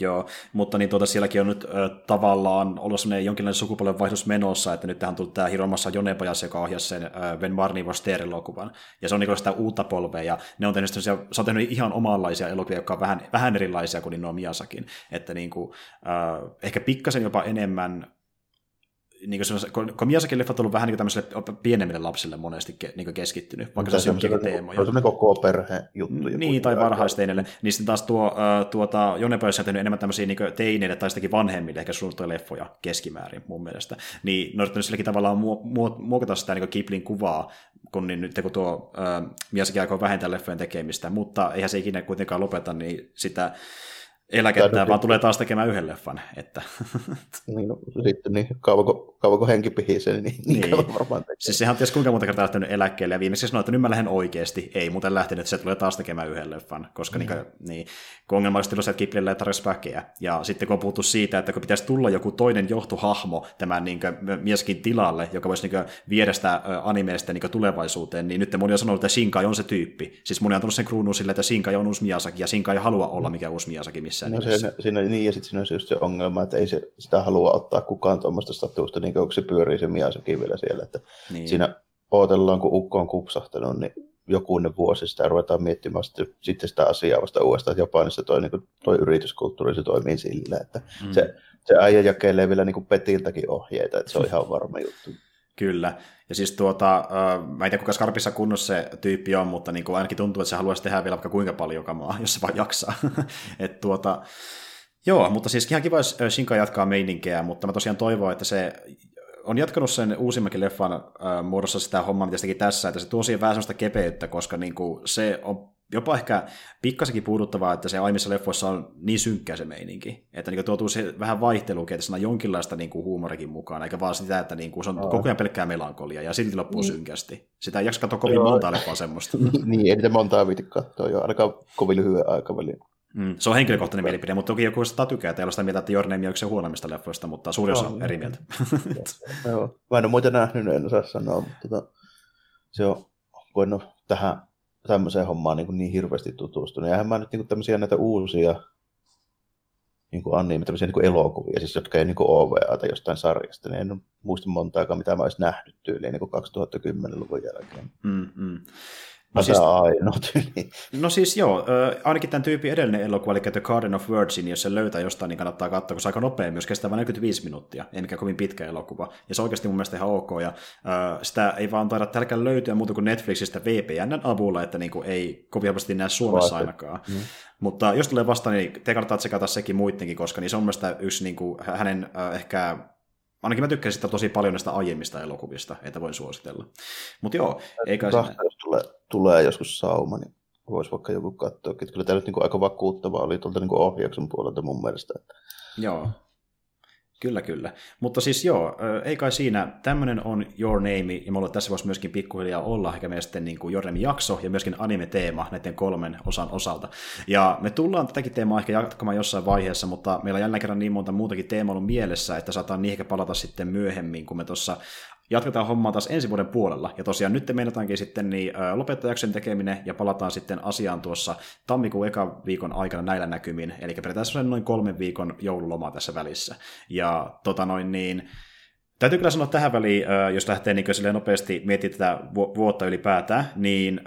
Joo, mutta niin tuota, sielläkin on nyt ö, tavallaan ollut sellainen jonkinlainen sukupolven vaihdos menossa, että nyt tähän tullut tämä Hiromassa Jonepajas, joka ohjasi sen ö, Ben Marnivor elokuvan. Ja se on niin sitä uutta polvea, ja ne on tehnyt, se on tehnyt ihan omanlaisia elokuvia, jotka on vähän, vähän erilaisia kuin nuo Miasakin, että niin kuin, ö, ehkä pikkasen jopa enemmän niin kuin kun Miyazakin leffat on ollut vähän niin tämmöiselle pienemmille lapsille monesti ke, niin keskittynyt, vaikka se on jonkin teemoja. Se on koko perhe juttu. Niin, tai varhaisteineille. Niin sitten taas tuo, uh, tuota, Jonne Pöys on tehnyt enemmän tämmöisiä niin teineille tai sitäkin vanhemmille, ehkä suunnittuja leffoja keskimäärin mun mielestä. Niin ne on yrittänyt silläkin tavallaan muokata sitä niin Kiplin kuvaa, kun niin nyt kun tuo uh, Miyazaki aikoo vähentää leffojen tekemistä, mutta eihän se ikinä kuitenkaan lopeta niin sitä eläkettä, vaan tulee taas tekemään yhden leffan. Että. niin, no, sitten niin kauanko, kauanko henki pihisee, niin, niin, niin. varmaan tekee. Siis sehän on ties kuinka monta kertaa lähtenyt eläkkeelle, ja viimeksi sanoi, että nyt mä lähden oikeasti. Ei muuten lähtenyt, että se tulee taas tekemään yhden leffan, koska mm. niin, niin, kun ongelma olisi se, että Kiplille ei tarvitsisi väkeä. Ja sitten kun on puhuttu siitä, että kun pitäisi tulla joku toinen johtohahmo tämän niin kuin, mieskin tilalle, joka voisi niin viedä sitä animeesta niin tulevaisuuteen, niin nyt moni on sanonut, että Shinkai on se tyyppi. Siis moni on tullut sen kruunuun sille, että Shinkai on uusi Miyazaki, ja Shinkai ei halua olla mikä uusi Miyazaki missään no, nimessä. Se, siinä, niin, ja sitten siinä on just se ongelma, että ei se, sitä halua ottaa kukaan tuommoista statuusta, niin kuin se pyörii se Miyazaki vielä siellä. Että niin. Siinä odotellaan, kun ukko on kupsahtanut, niin jokunen vuosi sitä ruvetaan miettimään sitten, sitten sitä asiaa vasta uudestaan, että Japanissa toi, niin kuin, toi yrityskulttuuri se toimii sillä, että mm. se, se äijä jakelee vielä niin kuin Petiltäkin ohjeita, että se on ihan varma juttu. Kyllä. Ja siis tuota, äh, mä en tiedä kuinka skarpissa kunnossa se tyyppi on, mutta niin kuin ainakin tuntuu, että se haluaisi tehdä vielä vaikka kuinka paljon kamaa, jos se vaan jaksaa. Et tuota, joo, mutta siis ihan kiva, jos Shinka jatkaa meininkeä, mutta mä tosiaan toivon, että se on jatkanut sen uusimmankin leffan äh, muodossa sitä hommaa, mitä se teki tässä, että se tuo siihen vähän sellaista kepeyttä, koska niin kuin, se on jopa ehkä pikkasenkin puuduttavaa, että se aiemmissa leffoissa on niin synkkä se meininki, että niin tuotuu se vähän vaihtelukin, että siinä on jonkinlaista niin kuin huumorikin mukaan, eikä vaan sitä, että niin kuin se on oh. koko ajan pelkkää melankolia ja silti loppuu niin. synkästi. Sitä ei jaksa katsoa kovin Joo. monta leffaa semmoista. niin, ei niitä montaa viiti katsoa jo, ainakaan kovin lyhyen aikavälin. Mm, se on henkilökohtainen mielipide, mutta toki joku sitä tykkää, että ei ole sitä mieltä, että Your Name on yksi huonommista leffoista, mutta suuri osa on eri mieltä. Joo. Mä en ole muita nähnyt, en osaa sanoa, mutta tota, se on, kun en ole tähän tämmöiseen hommaan niin, niin hirveästi tutustunut. Ja mä nyt niin tämmöisiä näitä uusia niin kuin anime, tämmöisiä niin kuin elokuvia, siis jotka ei niin kuin OVA tai jostain sarjasta, niin en muista montaakaan, mitä mä olisin nähnyt tyyliin niin 2010-luvun jälkeen. Mm, mm. No siis, ainoa No siis joo, ainakin tämän tyypin edellinen elokuva, eli The Garden of Virgin, jos se löytää jostain, niin kannattaa katsoa, kun se aika nopea myös, kestää vain 45 minuuttia, ei mikään kovin pitkä elokuva. Ja se on oikeasti mun mielestä ihan ok, ja äh, sitä ei vaan taida tälläkään löytyä muuta kuin Netflixistä VPNn avulla, että niinku ei kovin helposti näe Suomessa Vaati. ainakaan. Mm. Mutta jos tulee vastaan, niin te kannattaa tsekata sekin muidenkin, koska niin se on mielestäni yksi niin kuin, hänen äh, ehkä ainakin mä tykkäsin sitä tosi paljon näistä aiemmista elokuvista, että voin suositella. Mutta joo, eikä Tahto, jos tulee, tulee joskus sauma, niin voisi vaikka joku katsoa. Kyllä tämä nyt niin kuin aika vakuuttava oli tuolta niin ohjauksen puolelta mun mielestä. Joo, Kyllä, kyllä. Mutta siis joo, ei kai siinä. Tämmöinen on Your Name, ja mulla tässä voisi myöskin pikkuhiljaa olla ehkä meidän sitten niin kuin Your Name-jakso ja myöskin anime-teema näiden kolmen osan osalta. Ja me tullaan tätäkin teemaa ehkä jatkamaan jossain vaiheessa, mutta meillä on jälleen kerran niin monta muutakin teemaa ollut mielessä, että saadaan niihin ehkä palata sitten myöhemmin, kun me tuossa jatketaan hommaa taas ensi vuoden puolella. Ja tosiaan nyt meinataankin sitten niin, lopettaa jakson tekeminen ja palataan sitten asiaan tuossa tammikuun eka viikon aikana näillä näkymin. Eli periaatteessa noin kolmen viikon joululoma tässä välissä. Ja tota noin niin, Täytyy kyllä sanoa tähän väliin, jos lähtee niin nopeasti miettimään tätä vuotta ylipäätään, niin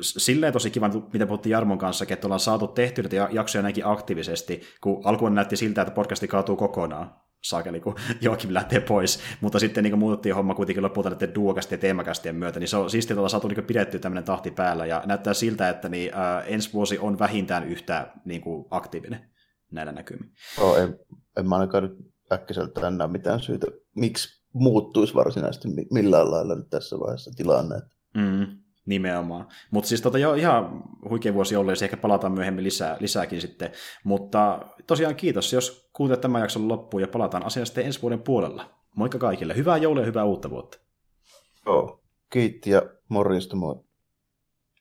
silleen tosi kiva, mitä puhuttiin Jarmon kanssa, että ollaan saatu tehtyä näitä jaksoja näinkin aktiivisesti, kun alkuun näytti siltä, että podcasti kaatuu kokonaan saakeli, kun Joakim lähtee pois. Mutta sitten niin muuttiin homma kuitenkin lopulta näiden duokasti ja teemakastien myötä, niin se on siistiä, että saatu niin pidettyä tämmöinen tahti päällä, ja näyttää siltä, että niin, ää, ensi vuosi on vähintään yhtä niin kuin, aktiivinen näillä näkymin. Oh, en, en mä ainakaan nyt äkkiseltä tänään mitään syytä, miksi muuttuisi varsinaisesti millään lailla nyt tässä vaiheessa tilanne. Mm. Nimenomaan. Mutta siis tota, jo, ihan huikea vuosi ollut, ja ehkä palataan myöhemmin lisää, lisääkin sitten. Mutta tosiaan kiitos, jos kuuntelet tämän jakson loppuun, ja palataan asiaan sitten ensi vuoden puolella. Moikka kaikille. Hyvää joulua ja hyvää uutta vuotta. Joo. Kiitti ja morjesta moi.